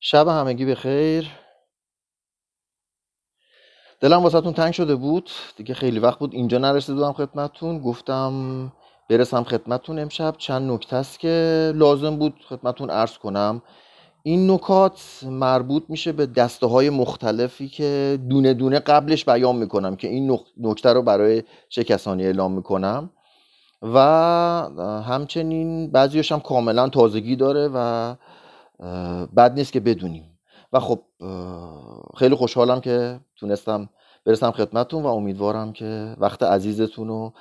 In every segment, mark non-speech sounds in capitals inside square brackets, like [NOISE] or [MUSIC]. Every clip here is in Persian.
شب همگی به خیر دلم واسهتون تنگ شده بود. دیگه خیلی وقت بود اینجا نرسیده بودم خدمتتون. گفتم برسم خدمتتون امشب. چند نکته است که لازم بود خدمتتون عرض کنم. این نکات مربوط میشه به دسته های مختلفی که دونه دونه قبلش بیان می‌کنم که این نکته رو برای چه کسانی اعلام می‌کنم. و همچنین بعضیش هم کاملا تازگی داره و بد نیست که بدونیم. و خب خیلی خوشحالم که تونستم برسم خدمتتون و امیدوارم که وقت عزیزتون رو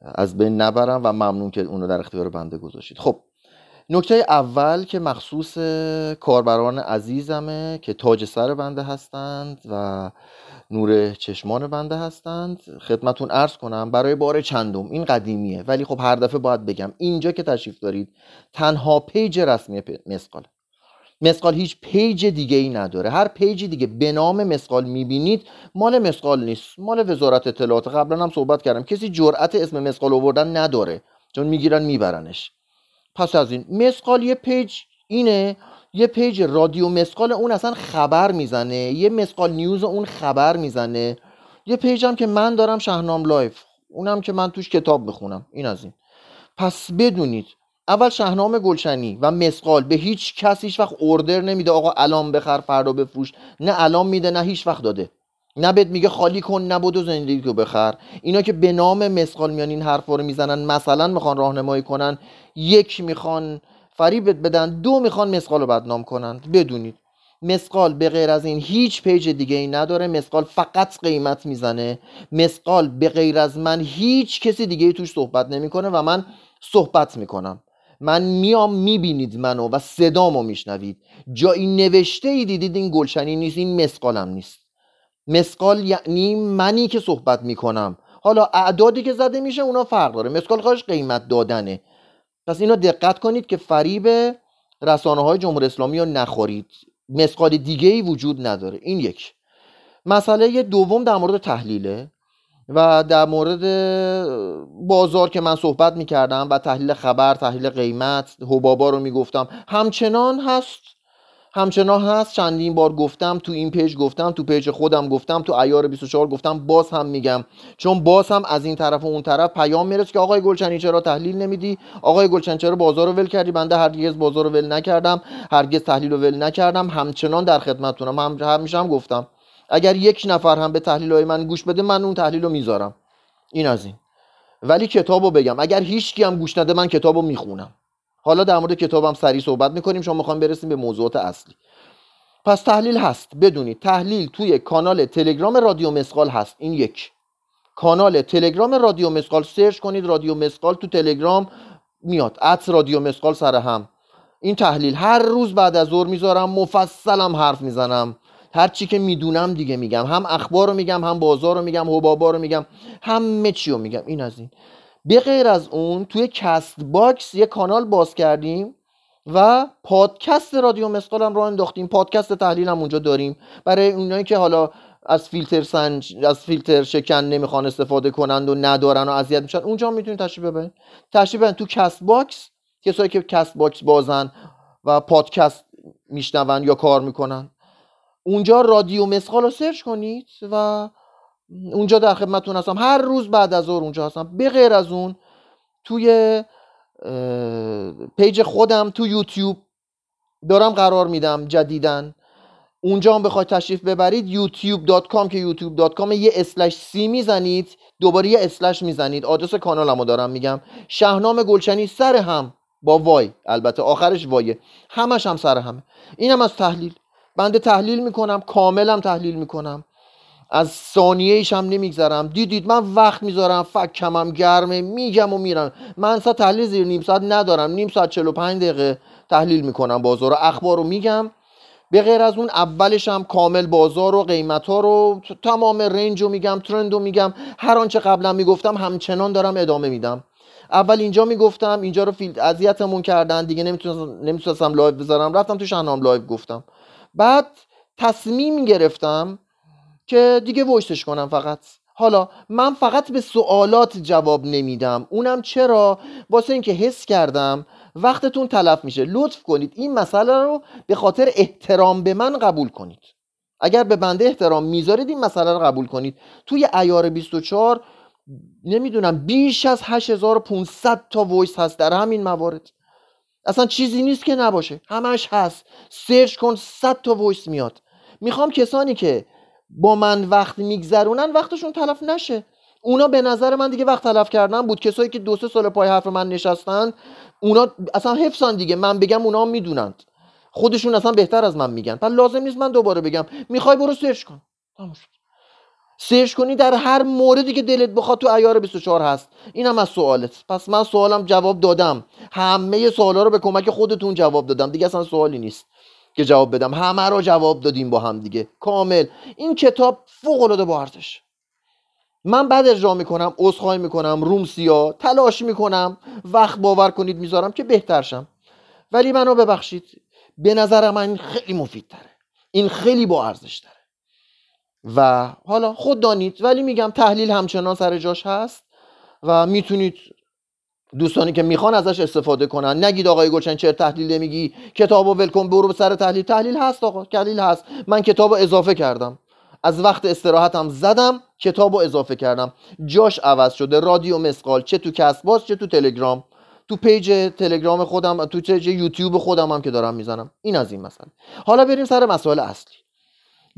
از بین نبرم و ممنون که اونو در اختیار بنده گذاشتید. خب نکته اول که مخصوص کاربران عزیزمه که تاج سر بنده هستند و نور چشمان بنده هستند خدمتون عرض کنم برای بار چندم این قدیمیه. ولی خب هر دفعه باید بگم اینجا که تشریف دارید تنها page رسمی مثقال. مثقال هیچ page دیگه ای نداره. هر page دیگه به نام مثقال می‌بینید مال مثقال نیست. مال وزارت اطلاعات. قبلا هم صحبت کردم. کسی جرأت اسم مثقال آوردن نداره. چون می‌گیرن میبرنش. پس از این مثقال یه page اینه. یه page رادیو مثقال اون اصلا خبر می‌زنه. یه مثقال نیوز اون خبر می‌زنه. یه page هم که من دارم شهنام live. اونم که من توش کتاب بخونم این از این. پس بدونید اول شهنام گلشنی و مسقال به هیچ کس هیچ وقت اوردر نمیده آقا الان بخر فردا بفروش. نه الان میده نه هیچ وقت داده. نه بهت میگه خالی کن نه و زندگی رو بخر. اینا که به نام مسقال میان این حرفا رو می‌زنن مثلا می‌خوان راهنمایی کنن. یک می‌خوان فریبت بدن دو می‌خوان مسقال رو بدنام کنند بدونید. مسقال به غیر از این هیچ پیج دیگه ای نداره. مسقال فقط قیمت می‌زنه. مسقال به غیر از من هیچ کسی دیگه ای توش صحبت نمی‌کنه و من صحبت می‌کنم. من میام می‌بینید منو و صدامو میشنوید. جایی نوشته ای دیدید این گلشنی نیست این مسقالم نیست. مسقال یعنی منی که صحبت می‌کنم. حالا اعدادی که زده میشه اونا فرق داره. مسقال خواهش قیمت دادنه. پس اینا دقت کنید که فریب رسانه های جمهوری اسلامی رو نخورید. مسقال دیگه ای وجود نداره. این یک. مسئله دوم در مورد تحلیله. و در مورد بازار که من صحبت می‌کردم و تحلیل خبر تحلیل قیمت حبابا رو می‌گفتم همچنان هست. همچنان هست. چندین بار گفتم تو این page گفتم تو page خودم گفتم تو عیار 24 گفتم باز هم میگم. چون باز هم از این طرف و اون طرف پیام می‌رسه که آقای گلچنی چرا تحلیل نمیدی؟ آقای گلچنی چرا بازار رو ول کردی؟ بنده هرگز بازار رو ول نکردم. هرگز تحلیل رو ول نکردم. همچنان در خدمتتونم. هم همیشه هم گفتم. اگر یک نفر هم به تحلیل های من گوش بده من اون تحلیل رو می‌ذارم. این از این. ولی کتاب رو بگم اگر هیچ هم گوش نده من کتاب رو می‌خونم. حالا در مورد کتابم سریع صحبت می‌کنیم شما می‌خوام برسیم به موضوعات اصلی. پس تحلیل هست. بدونید تحلیل توی کانال تلگرام رادیو مسقال هست. این یک. کانال تلگرام رادیو مسقال سرچ کنید رادیو مسقال تو تلگرام میاد. at رادیو مثقال سر هم. این تحلیل هر روز بعد از ظهر می‌ذارم مفصلم حرف می‌زنم. هر چی که می‌دونم دیگه میگم. هم اخبار رو میگم هم بازار رو میگم حبابا رو میگم همه چی رو میگم. این از این. به غیر از اون توی CastBox یه کانال باز کردیم و پادکست رادیو مثقال هم راه انداختیم. پادکست تحلیل هم اونجا داریم. برای اونایی که حالا از فیلتر سنج از فیلتر شکن نمی‌خوان استفاده کنند و ندارن و اذیت میشن اونجا می‌تونید تشریف ببرید. تشریف ببرید. تو CastBox کسایی که CastBox بازن و پادکست میشنون یا کار می‌کنن اونجا رادیو مثقال رو search کنید و اونجا در خدمتتون هستم. هر روز بعد از ظهر اونجا هستم. به غیر از اون توی page خودم تو یوتیوب دارم قرار میدم جدیداً اونجا هم بخواید تشریف ببرید youtube.com که youtube.com یه slash c می‌زنید دوباره یه اسلش می‌زنید. آدرس کانالمو دارم میگم. شهنام گلچنی سر هم با وای. البته آخرش وایه. همش هم سر همه. اینم از تحلیل. بنده تحلیل می‌کنم کاملم تحلیل می‌کنم. از ثانیه هم نمیگذرم. دیدید من وقت می‌ذارم فکمم گرمه میگم و میرم. من ساعت تحلیل زیر نیم ساعت ندارم. نیم ساعت 45 دقیقه تحلیل می‌کنم بازار و اخبار رو میگم. به غیر از اون اولش هم کامل بازار و قیمت ها رو تمام رنج رو میگم ترند رو میگم. هر آنچه قبلا می‌گفتم همچنان دارم ادامه میدم. اول اینجا می‌گفتم اینجا رو خیلی اذیتمون کردن. دیگه نمی‌تونستم live بذارم. رفتم تو شهنام live گفتم. بعد تصمیم گرفتم که دیگه وشتش کنم فقط. حالا من فقط به سوالات جواب نمیدم. اونم چرا؟ واسه اینکه حس کردم وقتتون تلف میشه. لطف کنید این مسئله رو به خاطر احترام به من قبول کنید. اگر به بنده احترام می‌ذارید این مسئله رو قبول کنید. توی عیار 24 نمی‌دونم بیش از 8500 تا voice هست در همین موارد. اصلا چیزی نیست که نباشه. همش هست. search کن 100 تا voice میاد. می‌خوام کسانی که با من وقت میگذرونن وقتشون تلف نشه. اونا به نظر من دیگه وقت تلف کردن بود. کسایی که دو سه سال پای حرف من نشستن اونا اصلا حفظان دیگه. من بگم اونا می‌دونند خودشون اصلا بهتر از من میگن. پس لازم نیست من دوباره بگم. می‌خوای برو search کن. سرچ کنی در هر موردی که دلت بخواد تو ایار 24 هست. اینم از سوالت. پس من سوالم جواب دادم. همه سوالا رو به کمک خودتون جواب دادم. دیگه اصلا سوالی نیست که جواب بدم. همه رو جواب دادیم با هم دیگه. کامل. این کتاب فوق العاده با ارزش. من بعد اجرا می‌کنم عذرخواهی می‌کنم روم سیا تلاش می‌کنم وقت باور کنید می‌ذارم که بهترشم ولی منو ببخشید. به نظر من این خیلی مفید تره این خیلی با ارزش تره و حالا خود دانید ولی میگم تحلیل همچنان سر جاش هست و می‌تونید دوستانی که می‌خوان ازش استفاده کنن. نگید آقای گلچین چرا تحلیل نمیگی؟ کتابو ول کن برو به سر تحلیل. تحلیل هست آقا تحلیل هست. من کتابو اضافه کردم. از وقت استراحتم زدم کتابو اضافه کردم. جاش عوض شده. رادیو مثقال چه تو CastBox چه تو تلگرام. تو page تلگرام خودم تو page یوتیوب خودم هم که دارم می‌زنم. این از این مسئله حالا بریم سر مسائل اصلی.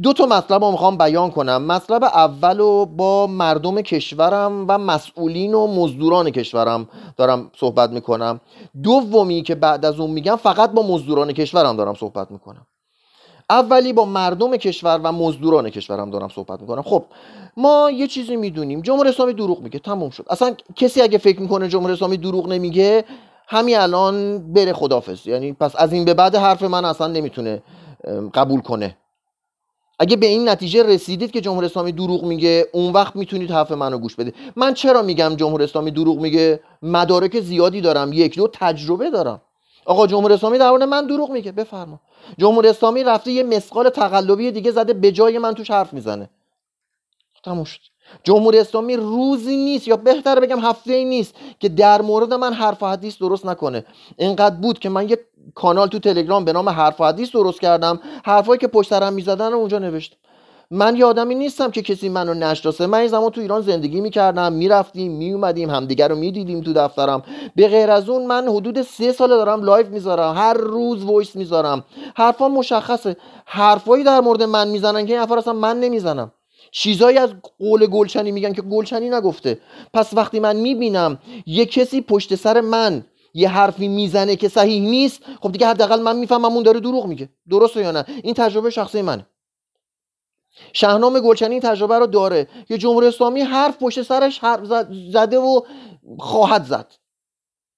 دو تا مطلب رو می‌خوام بیان کنم. مطلب اول رو با مردم کشورم و مسئولین و مزدوران کشورم دارم صحبت می‌کنم. دومی که بعد از اون میگم فقط با مزدوران کشورم دارم صحبت می‌کنم. اولی با مردم کشور و مزدوران کشورم دارم صحبت می‌کنم. خب ما یه چیزی می‌دونیم. جمهوری اسلامی دروغ میگه. تموم شد. اصلا کسی اگه فکر می‌کنه جمهوری اسلامی دروغ نمیگه همین الان بره خدافظ یعنی پس از این به بعد حرف من اصلا نمی‌تونه قبول کنه. اگه به این نتیجه رسیدید که جمهوری اسلامی دروغ میگه اون وقت می‌تونید حرف منو گوش بدید. من چرا میگم جمهوری اسلامی دروغ میگه؟ مدارک زیادی دارم یک دو تجربه دارم. آقا جمهوری اسلامی در من دروغ میگه بفرما. جمهوری اسلامی رفته یه مسقال تقلبی دیگه زده به جای من توش حرف می‌زنه. تموم شد. جمهوری اسلامی روزی نیست یا بهتر بگم هفته ای نیست که در مورد من حرف و حدیث درست نکنه. اینقدر بود که من یه کانال تو تلگرام به نام حرف و حدیث درست کردم. حرفایی که پشت سرم می‌زدن اونجا نوشتم من یه آدمی نیستم که کسی منو نشناسه. من این زمان تو ایران زندگی می‌کردم می‌رفتیم میومدیم همدیگر رو می‌دیدیم تو دفترم. به غیر از اون من حدود سه ساله دارم live می‌ذارم. هر روز voice می‌ذارم. حرفا مشخصه. حرفایی در مورد من می‌زنن که این حرفا اصلا من نمی‌زنم. چیزایی از قول گلچنی میگن که گلچنی نگفته. پس وقتی من می‌بینم یه کسی پشت سر من یه حرفی می‌زنه که صحیح نیست خب دیگه حداقل من می‌فهمم اون داره دروغ میگه. درسته یا نه؟ این تجربه شخصی منه. شهنام گلچنی این تجربه رو داره یه جمهوری اسلامی حرف پشت سرش حرف زده و خواهد زد.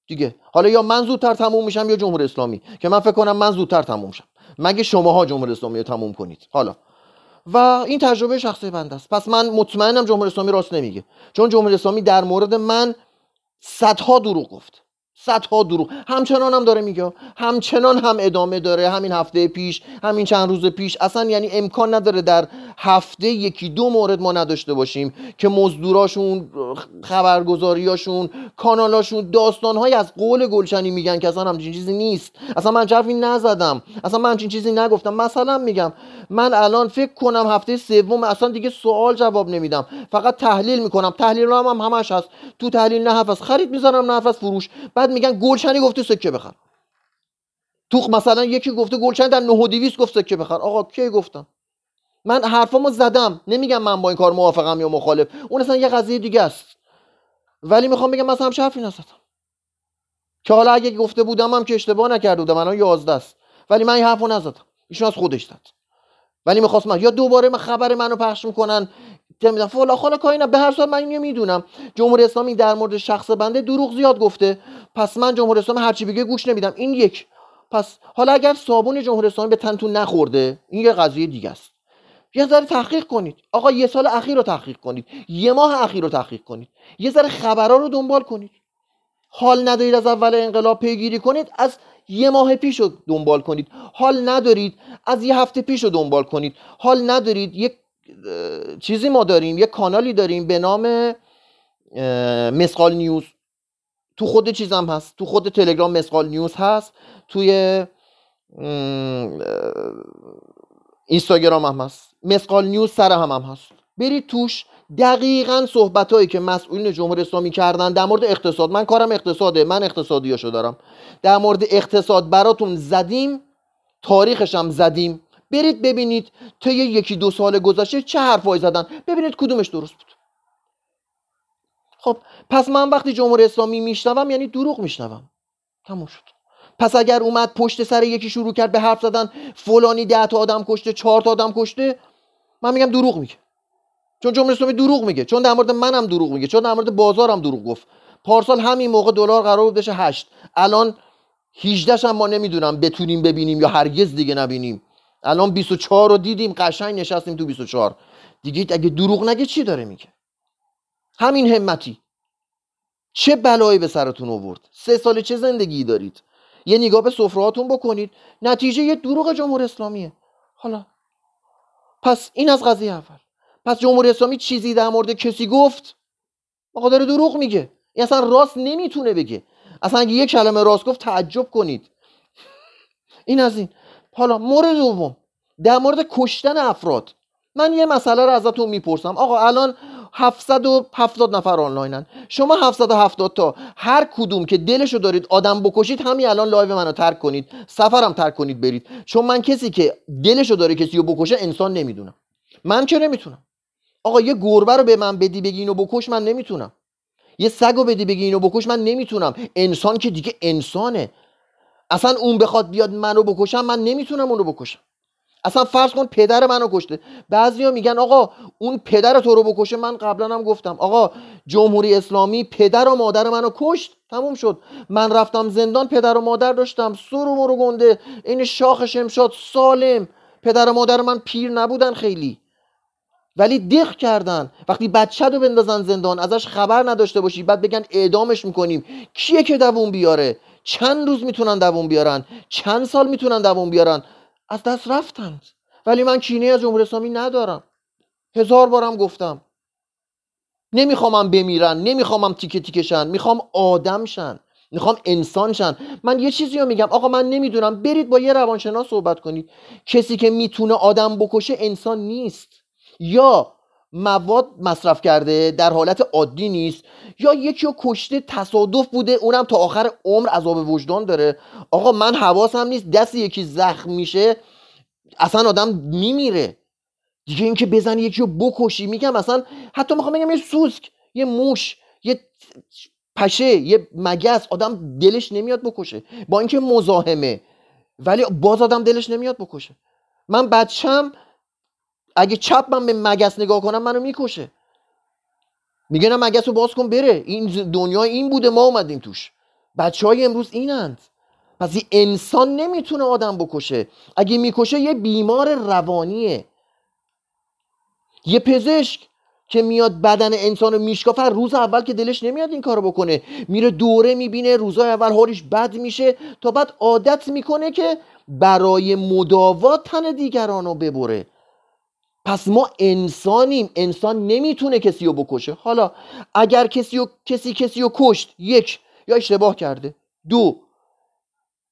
دیگه. حالا یا من زودتر تموم میشم یا جمهوری اسلامی. که من فکر کنم من زودتر تموم شم. مگه شماها جمهوری اسلامی رو تموم کنید؟ حالا. و این تجربه شخصی بنده است. پس من مطمئنم جمهوری اسلامی راست نمیگه. چون جمهوری اسلامی در مورد من صدها دروغ گفت. صدها دروغ. همچنان هم داره میگه. همچنان هم ادامه داره. همین هفته پیش همین چند روز پیش. اصلا یعنی امکان نداره در هفته یکی دو مورد ما نداشته باشیم که مزدوراشون خبرگزاریاشون کانالاشون داستانهای از قول گلچنی میگن که اصلا همچین چیزی نیست. اصلا من حرفی نزدم. اصلا من همچین چیزی نگفتم. مثلا میگم من الان فکر کنم هفته سوم اصلا دیگه سوال جواب نمیدم. فقط تحلیل می‌کنم. تحلیل هم, هم همش هست. تو تحلیل نه خرید می‌زنم نه فروش. بعد میگن گلچنی گفته سکه بخر. تو مثلا یکی گفته گلچنی در 9 گفت سکه بخر. آقا کی گفتم؟ من حرفامو زدم. نمیگم من با این کار موافقم یا مخالف. اون اصلا یه قضیه دیگه است. ولی می‌خوام بگم مثلا هم حرفی نزدم. که حالا اگه گفته بودم هم که اشتباه نکرده بودم. الان 11 است. ولی من این حرفو نزدم. ایشون از خودش زد. ولی می‌خواست یا دوباره من خبر منو پخش می‌کنن نمی‌دونم فلا خالا کاری به هر صورت من اینو می‌دونم. جمهوری اسلامی در مورد شخص بنده دروغ زیاد گفته. پس من جمهوری اسلامی هرچی بگه گوش نمیدم. این یک. پس حالا اگر صابون جمهوری اسلامی به تنتون نخورده این یه قضیه دیگه است. یه ذره تحقیق کنید. آقا یه سال اخیر رو تحقیق کنید. یه ماه اخیر رو تحقیق کنید. یه ذره خبرها رو دنبال کنید. حال ندارید از اول انقلاب پیگیری کنید از یه ماه پیش رو دنبال کنید. حال ندارید از یه هفته پیش رو دنبال کنید. حال ندارید یک چیزی ما داریم یک کانالی داریم به نام مسقال نیوز. تو خود چیزم هست تو خود تلگرام مسقال نیوز هست توی اینستاگرام هم هست. مسقال نیوز سر هم هم هست. برید توش دقیقا صحبت هایی که مسئولین جمهوری اسلامی کردن در مورد اقتصاد من کارم اقتصاده من اقتصادیاشو دارم. در مورد اقتصاد براتون زدیم تاریخش هم زدیم. برید ببینید طی یکی دو سال گذشته چه حرفایی زدن. ببینید کدومش درست بود. خب پس من وقتی جمهوری اسلامی میشنوم یعنی دروغ میشنوم. تموم شد. پس اگر اومد پشت سر یکی شروع کرد به حرف زدن فلانی ده تا آدم کشته چهار تا آدم کشته من میگم دروغ میگه. چون جمهوری اسلامی دروغ میگه. چون در مورد منم دروغ میگه. چون در مورد بازارم دروغ گفت. پارسال همین موقع دلار قرار بود بشه 8 الان 18 هم ما نمی‌دونم بتونیم ببینیم یا هرگز دیگه نبینیم. الان 24 رو دیدیم قشنگ نشستیم تو 24 دیگه اگه دروغ نگه چی داره میگه؟ همین همتی. چه بلایی به سرتون آورد؟ سه سال چه زندگی دارید؟ یه نگاه به سفرهاتون بکنید. نتیجه یه دروغ جمهوری اسلامیه. حالا. پس این از قضیه اول. پس جمهوری اسلامی چیزی در مورد کسی گفت؟ آقا داره دروغ میگه. این اصلا راست نمی‌تونه بگه. اصلا اگه یک کلمه راست گفت تعجب کنید. [LAUGHS] این از این. حالا مورد دوم در مورد کشتن افراد. من یه مسئله رو ازتون می‌پرسم. آقا الان 770 نفر آنلاینن. شما 770 تا هر کدوم که دلشو دارید آدم بکشید همین الان live منو ترک کنید. سفرم ترک کنید برید. چون من کسی که دلشو داره کسی رو بکشه انسان نمی‌دونم. من که نمی‌تونم؟ آقا یه گربه رو به من بدی بگی اینو بکش من نمی‌تونم. یه سگ رو بدی بگی اینو بکش من نمی‌تونم. انسان که دیگه انسانه. اصلا اون بخواد بیاد منو بکشم من نمی‌تونم اونو بکشم. اصلا فرض کن پدر منو کشته. بعضیا میگن آقا اون پدر تو رو بکشه. من قبلا هم گفتم آقا جمهوری اسلامی پدر و مادر منو کشت. تموم شد. من رفتم زندان پدر و مادر داشتم. سر و مرو گنده. این شاخ شمشاد سالم. پدر و مادر من پیر نبودن خیلی. ولی دق کردن. وقتی بچه رو بندازن زندان ازش خبر نداشته باشی بعد بگن اعدامش می‌کنیم. کیه که دووم بیاره؟ چند روز می‌تونن دووم بیارن؟ چند سال می‌تونن دووم بیارن؟ از دست رفتند ولی من کینه از جمهوری اسلامی ندارم. هزار بارم گفتم. نمیخوامم بمیرن نمیخوامم تیکه تیکه شن. می‌خوام آدم شن. می‌خوام انسان شن. من یه چیزی رو میگم. آقا من نمی‌دونم. برید با یه روانشناس صحبت کنید. کسی که می‌تونه آدم بکشه انسان نیست. یا مواد مصرف کرده در حالت عادی نیست. یا یکی رو کشته تصادف بوده اونم تا آخر عمر عذاب وجدان داره. آقا من حواسم نیست دست یکی زخم میشه اصلا آدم میمیره. دیگه اینکه بزنی یکی رو بکشی میگم اصلا حتی می‌خوام بگم یه سوسک یه موش یه پشه یه مگس آدم دلش نمیاد بکشه. با اینکه مزاحمه ولی باز آدم دلش نمیاد بکشه. من بچم اگه چپ من به مگس نگاه کنم منو می‌کشه. میگه نه مگس رو باز کن بره. این دنیا این بوده ما اومدیم توش. بچه های امروز اینند. پس این انسان نمی‌تونه آدم بکشه. اگه می‌کشه یه بیمار روانیه. یه پزشک که میاد بدن انسان رو میشکافه روز اول که دلش نمیاد این کارو بکنه. میره دوره می‌بینه روزای اول حالش بد میشه تا بعد عادت می‌کنه که برای مداوات تن دیگران رو ببره. پس ما انسانیم. انسان نمی‌تونه کسی رو بکشه. حالا اگر کسی رو کسی کسی رو کشت یک یا اشتباه کرده. دو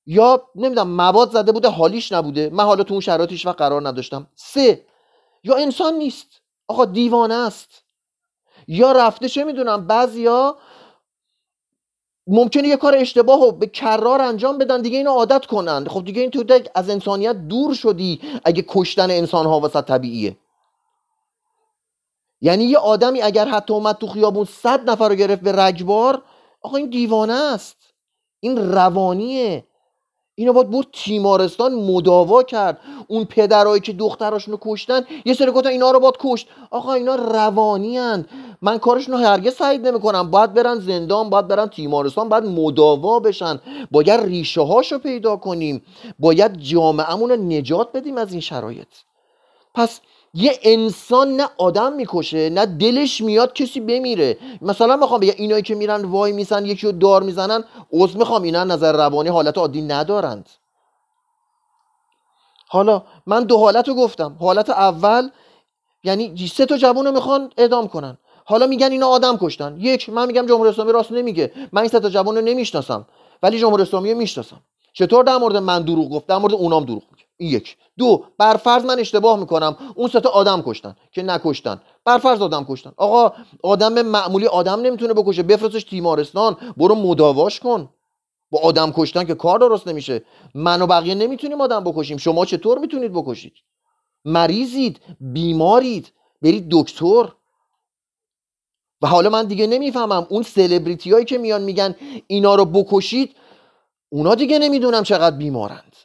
یا نمی‌دونم مواد زده بوده حالیش نبوده. من حالا تو اون شرایطش و قرار نداشتم. سه یا انسان نیست. آقا دیوانه است. یا رفته چه می‌دونم بعضیا ممکنه یه کار اشتباه رو به کرار انجام بدن دیگه اینو عادت کنند خب دیگه این تو از انسانیت دور شدی اگه کشتن انسان ها وسط طبیعیه. یعنی یه آدمی اگر حتی اومد تو خیابون صد نفر رو گرفت به رگبار آقا این دیوانه است. این روانیه. اینو باید برد تیمارستان مداوا کرد. اون پدرایی که دختراشونو کشتن یه سری گفتن اینا رو باید کشت. آقا اینا روانی هن. من کارشون رو هرگز سعید نمی‌کنم. باید برن زندان باید برن تیمارستان باید مداوا بشن. باید ریشه هاشو پیدا کنیم. باید جامعهمون رو نجات بدیم از این شرایط. پس یه انسان نه آدم می‌کشه نه دلش میاد کسی بمیره. مثلا می‌خوام بگم اینایی که میرن وای میسن یکی رو دار می‌زنن عضو می‌خوام اینا نظر روانی حالت عادی ندارند. حالا من دو حالت رو گفتم. حالت اول یعنی سه تا جوون رو می‌خوان اعدام کنن. حالا میگن اینا آدم کشتن. یک من میگم جمهوری اسلامی راست نمیگه. من این سه تا جوان رو نمی‌شناسم. ولی جمهوری اسلامی می‌شناسم. چطور در مورد من دروغ گفت؟ در مورد اونام دروغ میگه. یک. دو بر فرض من اشتباه می‌کنم. اون سه تا آدم کشتن که نکشتن. بر فرض آدم کشتن. آقا آدم معمولی آدم نمی‌تونه بکشه. بفرستش تیمارستان. برو مداواش کن. با آدم کشتن که کار درست نمیشه. من و بقیه نمی‌تونیم آدم بکشیم. شما چطور می‌تونید بکشید؟ مریضید. بیمارید. برید دکتر. و حالا من دیگه نمی‌فهمم. اون سلبریتی هایی که میان میگن اینا رو بکشید اونا دیگه نمی‌دونم چقدر بیمارند.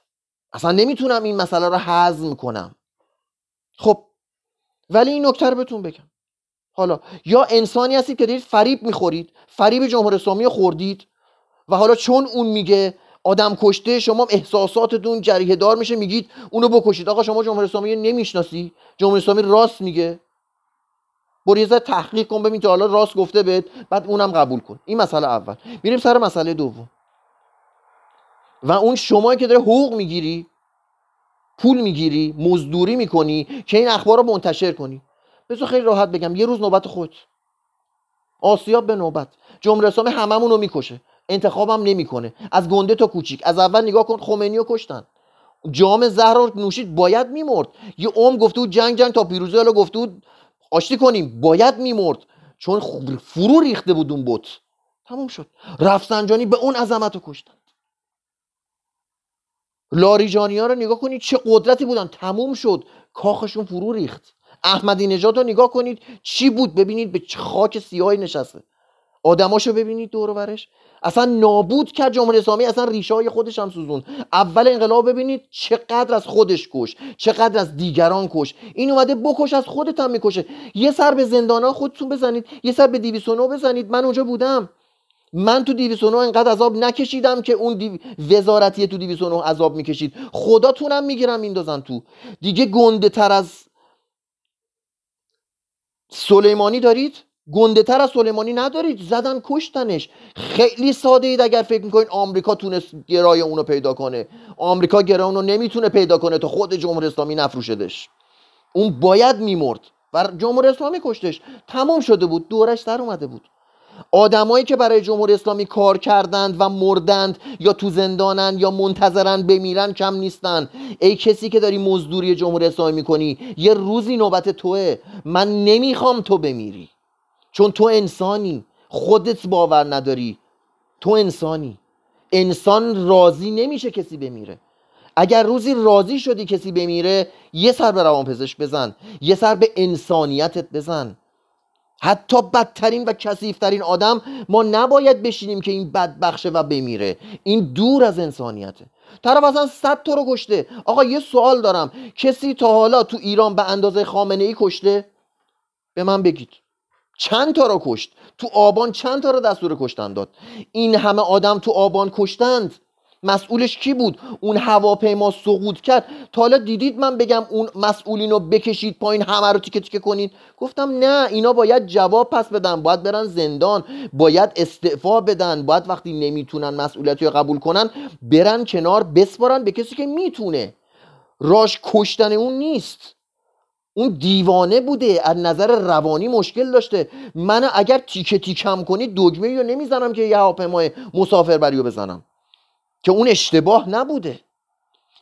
اصلا نمی‌تونم این مسئله رو هضم کنم. خب ولی این نکته رو بهتون بگم. حالا یا انسانی هستید که دارید فریب می‌خورید فریب جمهوری اسلامی خوردید و حالا چون اون میگه آدم کشته شما احساساتتون جریه دار میشه میگید اونو بکشید. آقا شما جمهوری اسلامی نمی‌شناسی؟ جمهوری اسلامی راست میگه. برو یه تحقیق کن ببین تا حالا راست گفته بهت بعد اونم قبول کن. این مسئله اول. میریم سر مسئله دوم. و اون شمایی که داره حقوق می‌گیری پول می‌گیری مزدوری می‌کنی که این اخبار رو منتشر کنی. بذار خیلی راحت بگم یه روز نوبت خود. آسیاب به نوبت. جمهوری اسلامی هممون رو می‌کشه. انتخابم نمی‌کنه. از گنده تا کوچیک. از اول نگاه کن خمینی رو کشتن. جام زهر رو نوشید باید میمرد. یه عمر گفته بود جنگ جنگ تا پیروزی حالا گفته بود آشتی کنیم. باید میمرد. چون فرو ریخته بود اون بت. تموم شد. رفسنجانی به اون عظمت رو کشتن لاریجانی ها رو نگاه کنید چه قدرتی بودن. تموم شد. کاخشون فرو ریخت. احمدی نژاد رو نگاه کنید چی بود؟ ببینید به چه خاک سیاهی نشسته. آدماشو ببینید دور ورش اصلا نابود کرد جمهوری اسلامی اصلا ریشه های خودش هم سوزون اول انقلاب ببینید چقدر از خودش کش چقدر از دیگران کش این اومده بکش از خودت هم می‌کشه. یه سر به زندان خودتون بزنید یه سر به 209 بزنید. من اونجا بودم. من تو 209 انقدر عذاب نکشیدم که اون دی... وزارتی تو 209 عذاب می‌کشید. خداتونم می‌گیرم میندازن تو. دیگه گنده تر از سلیمانی دارید؟ گنده تر از سلیمانی ندارید. زدن کشتنش. خیلی ساده اید اگر فکر می‌کنید آمریکا تونست گرای اونو پیدا کنه. آمریکا گرای اونو نمی‌تونه پیدا کنه تا خود جمهوری اسلامی نفروشدش. اون باید میمرد. و جمهوری اسلامی کشتش. تمام شده بود. دورش در اومده بود. آدمایی که برای جمهوری اسلامی کار کردند و مردند یا تو زندانن یا منتظرن بمیرن کم نیستن. ای کسی که داری مزدوری جمهوری اسلامی می‌کنی یه روزی نوبت توه. من نمی‌خوام تو بمیری. چون تو انسانی. خودت باور نداری. تو انسانی. انسان راضی نمیشه کسی بمیره. اگر روزی راضی شدی کسی بمیره یه سر به روان پزشک بزن. یه سر به انسانیتت بزن. حتی بدترین و کسیفترین آدم ما نباید بشینیم که این بدبخشه و بمیره. این دور از انسانیته. طرف اصلا صد تا رو کشته. آقا یه سوال دارم. کسی تا حالا تو ایران به اندازه خامنه ای کشته؟ به من بگید. چند تا رو کشت؟ تو آبان چند تا رو دستور کشتن داد؟ این همه آدم تو آبان کشتند. مسئولش کی بود؟ اون هواپیما سقوط کرد. تا حالا دیدید من بگم اون مسئولین رو بکشید پایین همه رو تیکه تیکه کنید؟ گفتم نه اینا باید جواب پس بدن. باید برن زندان. باید استعفا بدن. باید وقتی نمی‌تونن مسئولیت رو قبول کنن برن کنار بسپارن به کسی که می‌تونه. راش کشتن اون نیست. اون دیوانه بوده از نظر روانی مشکل داشته. من اگر تیکه تیکم کنی دگمه رو نمی‌زنم که یه هواپیمای مسافربری رو بزنم. که اون اشتباه نبوده.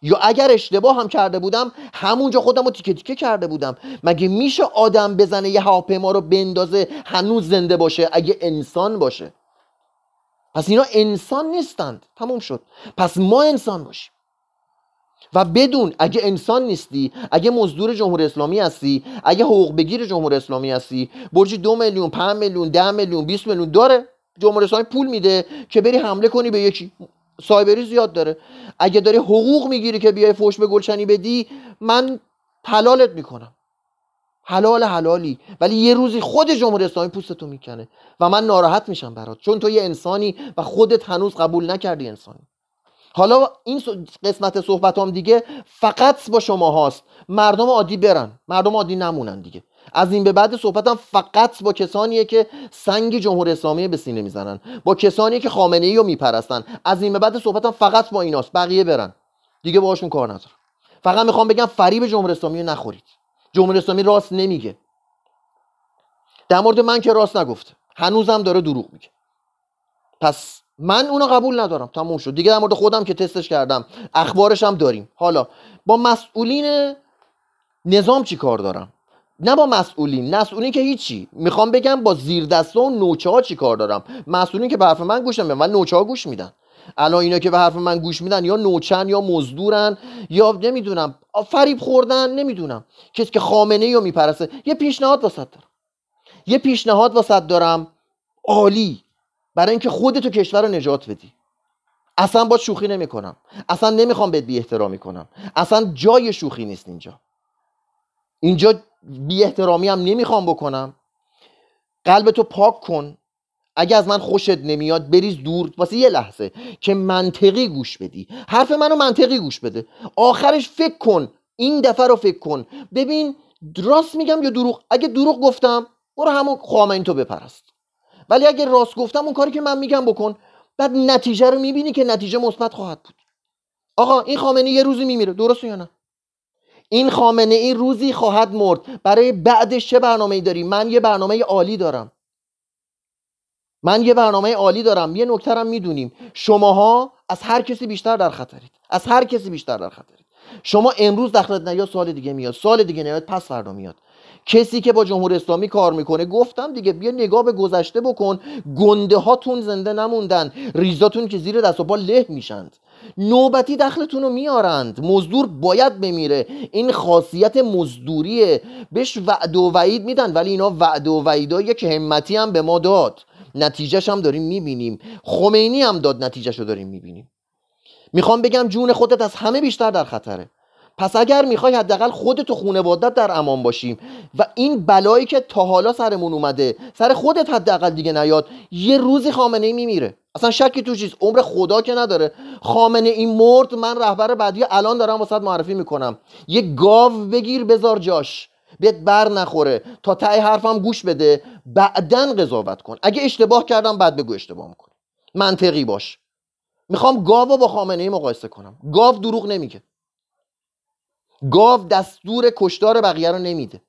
یا اگر اشتباه هم کرده بودم همونجا خودم رو تیکه تیکه کرده بودم. مگه میشه آدم بزنه یه هواپیما رو بندازه هنوز زنده باشه اگه انسان باشه؟ پس اینا انسان نیستند. تموم شد. پس ما انسان باشیم. و بدون اگه انسان نیستی اگه مزدور جمهوری اسلامی هستی اگه حقوق بگیر جمهوری اسلامی هستی برج دو میلیون پنج میلیون ده میلیون 20 میلیون داره. جمهوری اسلامی پول میده که بری حمله کنی به یکی. سایبری زیاد داره. اگه داری حقوق می‌گیری که بیای فوش به گلچنی بدی من حلالت می‌کنم. حلال حلالی. ولی یه روزی خود جمهوری اسلامی پوستتو می‌کنه. و من ناراحت میشم برات. چون تو یه انسانی و خودت هنوز قبول نکردی انسانی. حالا این قسمت صحبت هم دیگه فقط با شما هاست. مردم عادی برن. مردم عادی نمونن دیگه. از این به بعد صحبتم فقط با کسانیه که سنگ جمهوری اسلامی به سینه می‌زنن. با کسانی که خامنه ای رو میپرستن. از این به بعد صحبتم فقط با ایناست. بقیه برن. دیگه باهاشون کار ندارم. فقط می‌خوام بگم فریب جمهوری اسلامی رو نخورید. جمهوری اسلامی راست نمیگه. در مورد من که راست نگفته هنوزم داره دروغ میگه. پس من اونو قبول ندارم. تموم شد. دیگه در مورد خودم که تستش کردم. اخبارش هم داریم. حالا با مسئولین نظام چی کار دارم؟ نه با مسئولین. مسئولین که هیچی. می‌خوام بگم با زیردسته و نوچه ها چی کار دارم؟ مسئولین که به حرف من گوش نمیدن و نوچه ها گوش میدن. الان اینا که به حرف من گوش میدن یا نوچن یا مزدورن یا نمی‌دونم فریب خوردن نمی‌دونم. کسی که خامنه رو می‌پرسه یه پیشنهاد واسط دارم. یه پیشنهاد واسط دارم. عالی. برای اینکه خودتو کشور رو نجات بدی. اصلا با شوخی نمی‌کنم. اصلا نمی‌خوام بهت بی احترامی کنم. اصلا جای شوخی نیست اینجا. اینجا بی احترامی هم نمی‌خوام بکنم. قلبتو پاک کن. اگه از من خوشت نمیاد بریز دور. واسه یه لحظه که منطقی گوش بدی. حرف منو منطقی گوش بده. آخرش فکر کن. این دفعه رو فکر کن. ببین راست میگم یا دروغ؟ اگه دروغ گفتم برو همون خامنه تو بپرست. ولی اگه راست گفتم اون کاری که من میگم بکن. بعد نتیجه رو می‌بینی که نتیجه مثبت خواهد بود. آقا این خامنه یه روزی میمیره. درست یا نه؟ این خامنه این روزی خواهد مرد. برای بعدش چه برنامه داری؟ من یه برنامه عالی دارم. من یه برنامه عالی دارم. یه نکترم می‌دونیم. شماها از هر کسی بیشتر در خطرید. از هر کسی بیشتر در خطرید. شما امروز دخلت نیاد سال دیگه میاد. سال دیگه نیاد پس فردا میاد. کسی که با جمهوری اسلامی کار می‌کنه گفتم دیگه بیا نگاه به گذشته بکن. گنده هاتون زنده نموندن. ریزاتون که زیر دست و پا له میشند. نوبتی دخلتون رو میارند. مزدور باید بمیره. این خاصیت مزدوریه. بهش وعد و وعید میدن ولی اینا وعد و وعیدایی که همتی هم به ما داد. نتیجهش هم داریم می‌بینیم. خمینی هم داد نتیجهش رو داریم می‌بینیم. می‌خوام بگم جون خودت از همه بیشتر در خطره. پس اگر می‌خوای حداقل خودت و خونوادت در امان باشیم و این بلایی که تا حالا سرمون اومده سر خودت حداقل دیگه نیاد یه روزی خامنه ای میمیره. اصلا شکی تو چیز. عمر خدا که نداره. خامنه این مرد من رهبر بعدی الان دارم واسط معرفی می‌کنم. یه گاو بگیر بذار جاش. بهت بر نخوره. تا تای حرفم گوش بده. بعدا قضاوت کن. اگه اشتباه کردم بعد بگو اشتباه می‌کنم منطقی باش. می‌خوام گاو با خامنه ای مقایسه کنم. گاو دروغ نمیگه. گاو دستور کشتار بقیه رو نمیده.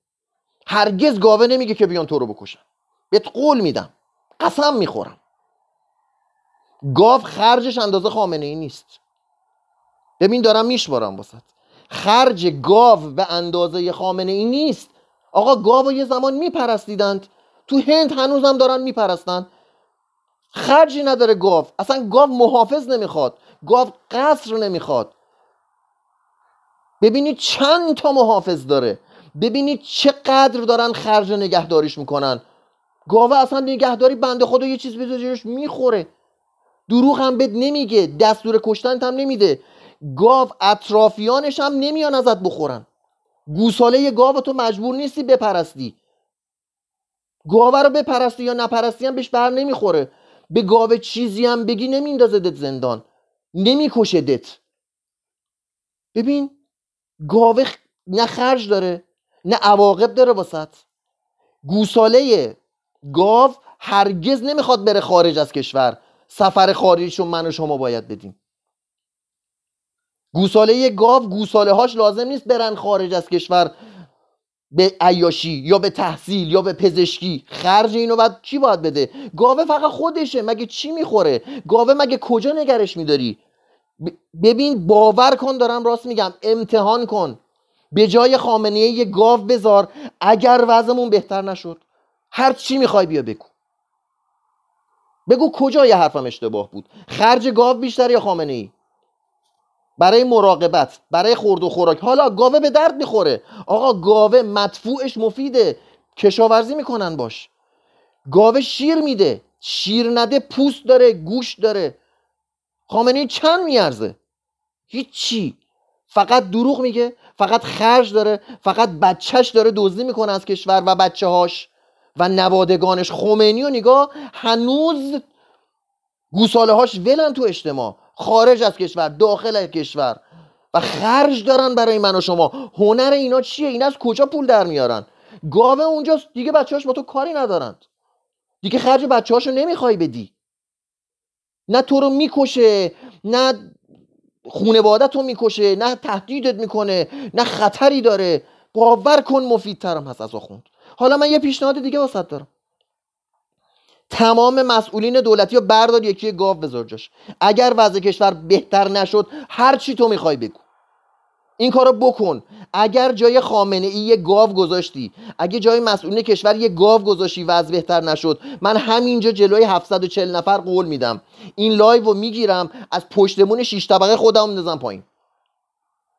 هرگز گاوه نمیگه که بیان تو رو بکشن. بهت قول میدم. قسم می‌خورم. گاو خرجش اندازه خامنه ای نیست. ببین دارم میشمارم واسط خرج گاو به اندازه خامنه ای نیست. آقا گاو یه زمان میپرستیدند. تو هند هنوزم دارن میپرستن. خرجی نداره گاو. اصلا گاو محافظ نمی‌خواد. گاو قصر نمی‌خواد. ببینید چند تا محافظ داره. ببینید چقدر دارن خرج نگهداریش می‌کنن. گاوه اصلا نگهداری بنده خدا یه چیز بذاریش می‌خوره. دروغ هم بد نمیگه. دستور کشتن هم نمیده. گاو اطرافیانش هم نمیان ازت بخورن. گوساله گاو تو مجبور نیستی بپرستی. گاوه رو بپرستی یا نپرستی هم بهش بر نمی‌خوره. به گاوه چیزی هم بگی نمیندازه دت زندان. نمی‌کشه دت. ببین گاوه نه خرج داره نه عواقب داره واسط. گوساله گاو هرگز نمی‌خواد بره خارج از کشور. سفر خارجشون من و شما باید بدیم. گوساله گاو گوساله هاش لازم نیست برن خارج از کشور به عیاشی یا به تحصیل یا به پزشکی. خرج اینو بعد کی باید بده؟ گاوه فقط خودشه مگه چی می‌خوره؟ گاوه مگه کجا نگرش میداری؟ ببین باور کن دارم راست میگم امتحان کن. به جای خامنه یه گاو بذار اگر وضعمون بهتر نشد. هر چی می‌خوای بیا بگو. بگو کجا یه حرفم اشتباه بود؟ خرج گاو بیشتر یا خامنه ای برای مراقبت برای خورد و خوراک. حالا گاوه به درد می‌خوره. آقا گاوه مدفوعش مفیده. کشاورزی می‌کنن باش. گاوه شیر میده. شیر نده پوست داره گوش داره. خامنه چند میارزه؟ هیچی. فقط دروغ میگه فقط خرج داره فقط بچهش داره دزدی می‌کنه از کشور و بچه هاش و نوادگانش. خمینی و نگاه هنوز گوساله هاش ولن تو اجتماع. خارج از کشور داخل کشور. و خرج دارن برای من و شما. هنر اینا چیه؟ اینا از کجا پول در میارن؟ گاوه اونجاست. دیگه بچه‌هاش با تو کاری ندارند. دیگه خرج بچه‌هاشو نمی‌خوای بدی. نه تو رو می‌کشه نه خونوادت رو می‌کشه نه تهدیدت می‌کنه نه خطری داره. باور کن مفیدترم هست از آخوند. حالا من یه پیشنهاد دیگه واسط دارم. تمام مسئولین دولتی رو بردار یکی گاو بذار جاش. اگر وضع کشور بهتر نشد هر چی تو می‌خوای بگو. این کارو بکن. اگر جای خامنه ای یه گاو گذاشتی اگه جای مسئولین کشور یه گاو گذاشتی وضع بهتر نشد من همینجا جلوی 740 نفر قول میدم. این live رو می‌گیرم از پشت‌بوم شیش طبقه خودم میندازم پایین.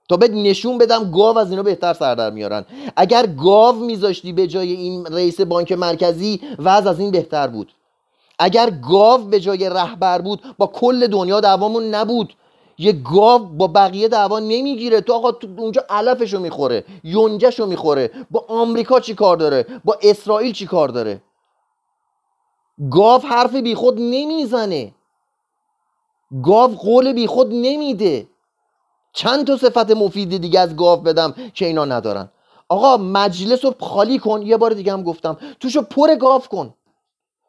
تا بهت نشون بدم گاو از اینا بهتر سر در میارن. اگر گاو میذاشتی به جای این رئیس بانک مرکزی وضع از این بهتر بود. اگر گاو به جای رهبر بود با کل دنیا دعوامون نبود. یه گاو با بقیه دعوا نمی‌گیره. تو آقا تو اونجا علفشو می‌خوره یونجشو می‌خوره. با آمریکا چی کار داره؟ با اسرائیل چی کار داره؟ گاو حرف بیخود نمی‌زنه. گاو قول بیخود نمیده. چند تا صفت مفید دیگه از گاو بدم که اینا ندارن. آقا مجلس رو خالی کن. یه بار دیگه هم گفتم. توشو پر گاو کن.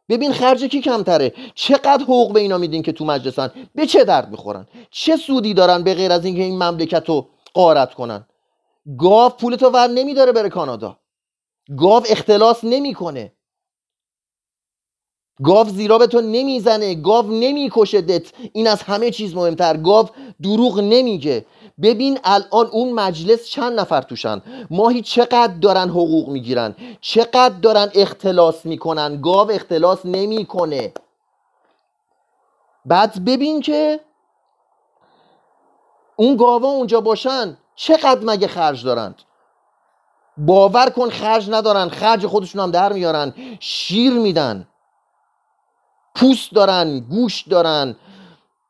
ببین خرج کی کمتره. چقدر حقوق به اینا میدین که تو مجلسن؟ به چه درد می‌خورن؟ چه سودی دارن به غیر از اینکه این مملکت رو قارت کنن؟ گاو پولتو ور نمیداره بره کانادا. گاو اختلاس نمی‌کنه. گاو زیرا به تو نمی‌زنه گاو نمیکشدت این از همه چیز مهمتر. گاو دروغ نمیگه. ببین الان اون مجلس چند نفر توشن؟ ماهی چقدر دارن حقوق می‌گیرن؟ چقدر دارن اختلاس می‌کنن؟ گاو اختلاس نمی‌کنه. بعد ببین که اون گاوا اونجا باشن چقدر مگه خرج دارند؟ باور کن خرج ندارن. خرج خودشون هم در میارن. شیر میدن. پوست دارن گوش دارن.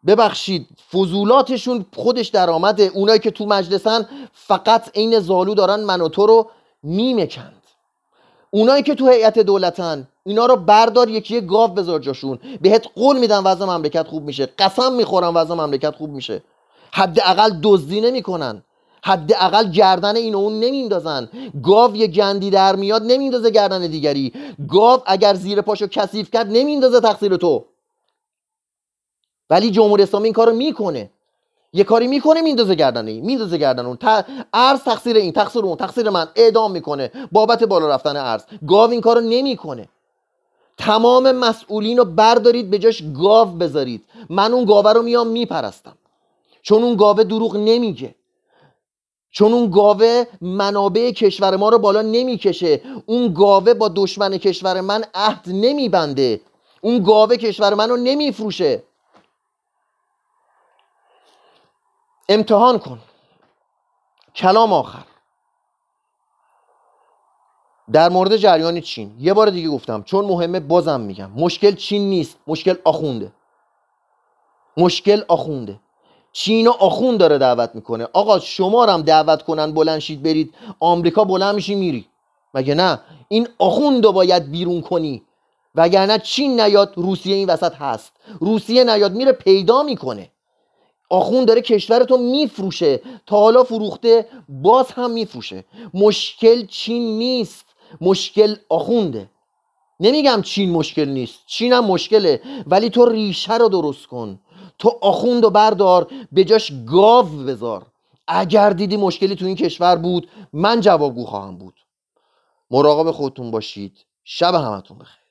ببخشید فضولاتشون خودش درآمده. اونایی که تو مجلسن فقط عین زالو دارن من و تو رو میمکند. اونایی که تو هیئت دولتن اینا رو بردار یکی گاو بذار جاشون. بهت قول میدن وضع مملکت خوب میشه. قسم می‌خورم وضع مملکت خوب میشه. حداقل دزدی نمی‌کنن. حداقل گردن این اون نمیندازن. گاو یه گندی در میاد نمیندازه گردن دیگری. گاو اگر زیر پاشو کثیف کرد نمیندازه تقصیر تو. ولی جمهوری اسلامی این کارو می‌کنه. یه کاری می‌کنه میندازه گردن این میندازه گردن اون. ارز تقصیر این تقصیر اون تقصیر من. اعدام می‌کنه. بابت بالا رفتن ارز گاو این کارو نمی‌کنه. تمام مسئولین رو بردارید به جاش گاو بذارید. من اون گاوه رو میام میپرستم. چون اون گاوه دروغ نمیگه. چون اون گاوه منابع کشور ما رو بالا نمی‌کشه. اون گاوه با دشمن کشور من عهد نمیبنده. اون گاوه کشور من رو نمیفروشه. امتحان کن. کلام آخر. در مورد جریان چین. یه بار دیگه گفتم چون مهمه بازم میگم. مشکل چین نیست. مشکل آخونده. مشکل آخونده. چین آخوند داره دعوت می‌کنه. آقا شما هم دعوت کنن بلند شید برید. آمریکا بلند میشی میری. مگه نه؟ این آخوند رو باید بیرون کنی. وگرنه چین نیاد روسیه این وسط هست. روسیه نیاد میره پیدا می‌کنه. آخون داره کشورتو میفروشه. تا حالا فروخته باز هم میفروشه. مشکل چین نیست. مشکل آخونده. نمیگم چین مشکل نیست. چین هم مشکله. ولی تو ریشه رو درست کن. تو آخوند و بردار به جاش گاو بذار. اگر دیدی مشکلی تو این کشور بود من جوابگو خواهم بود. مراقب خودتون باشید. شب همتون بخیر.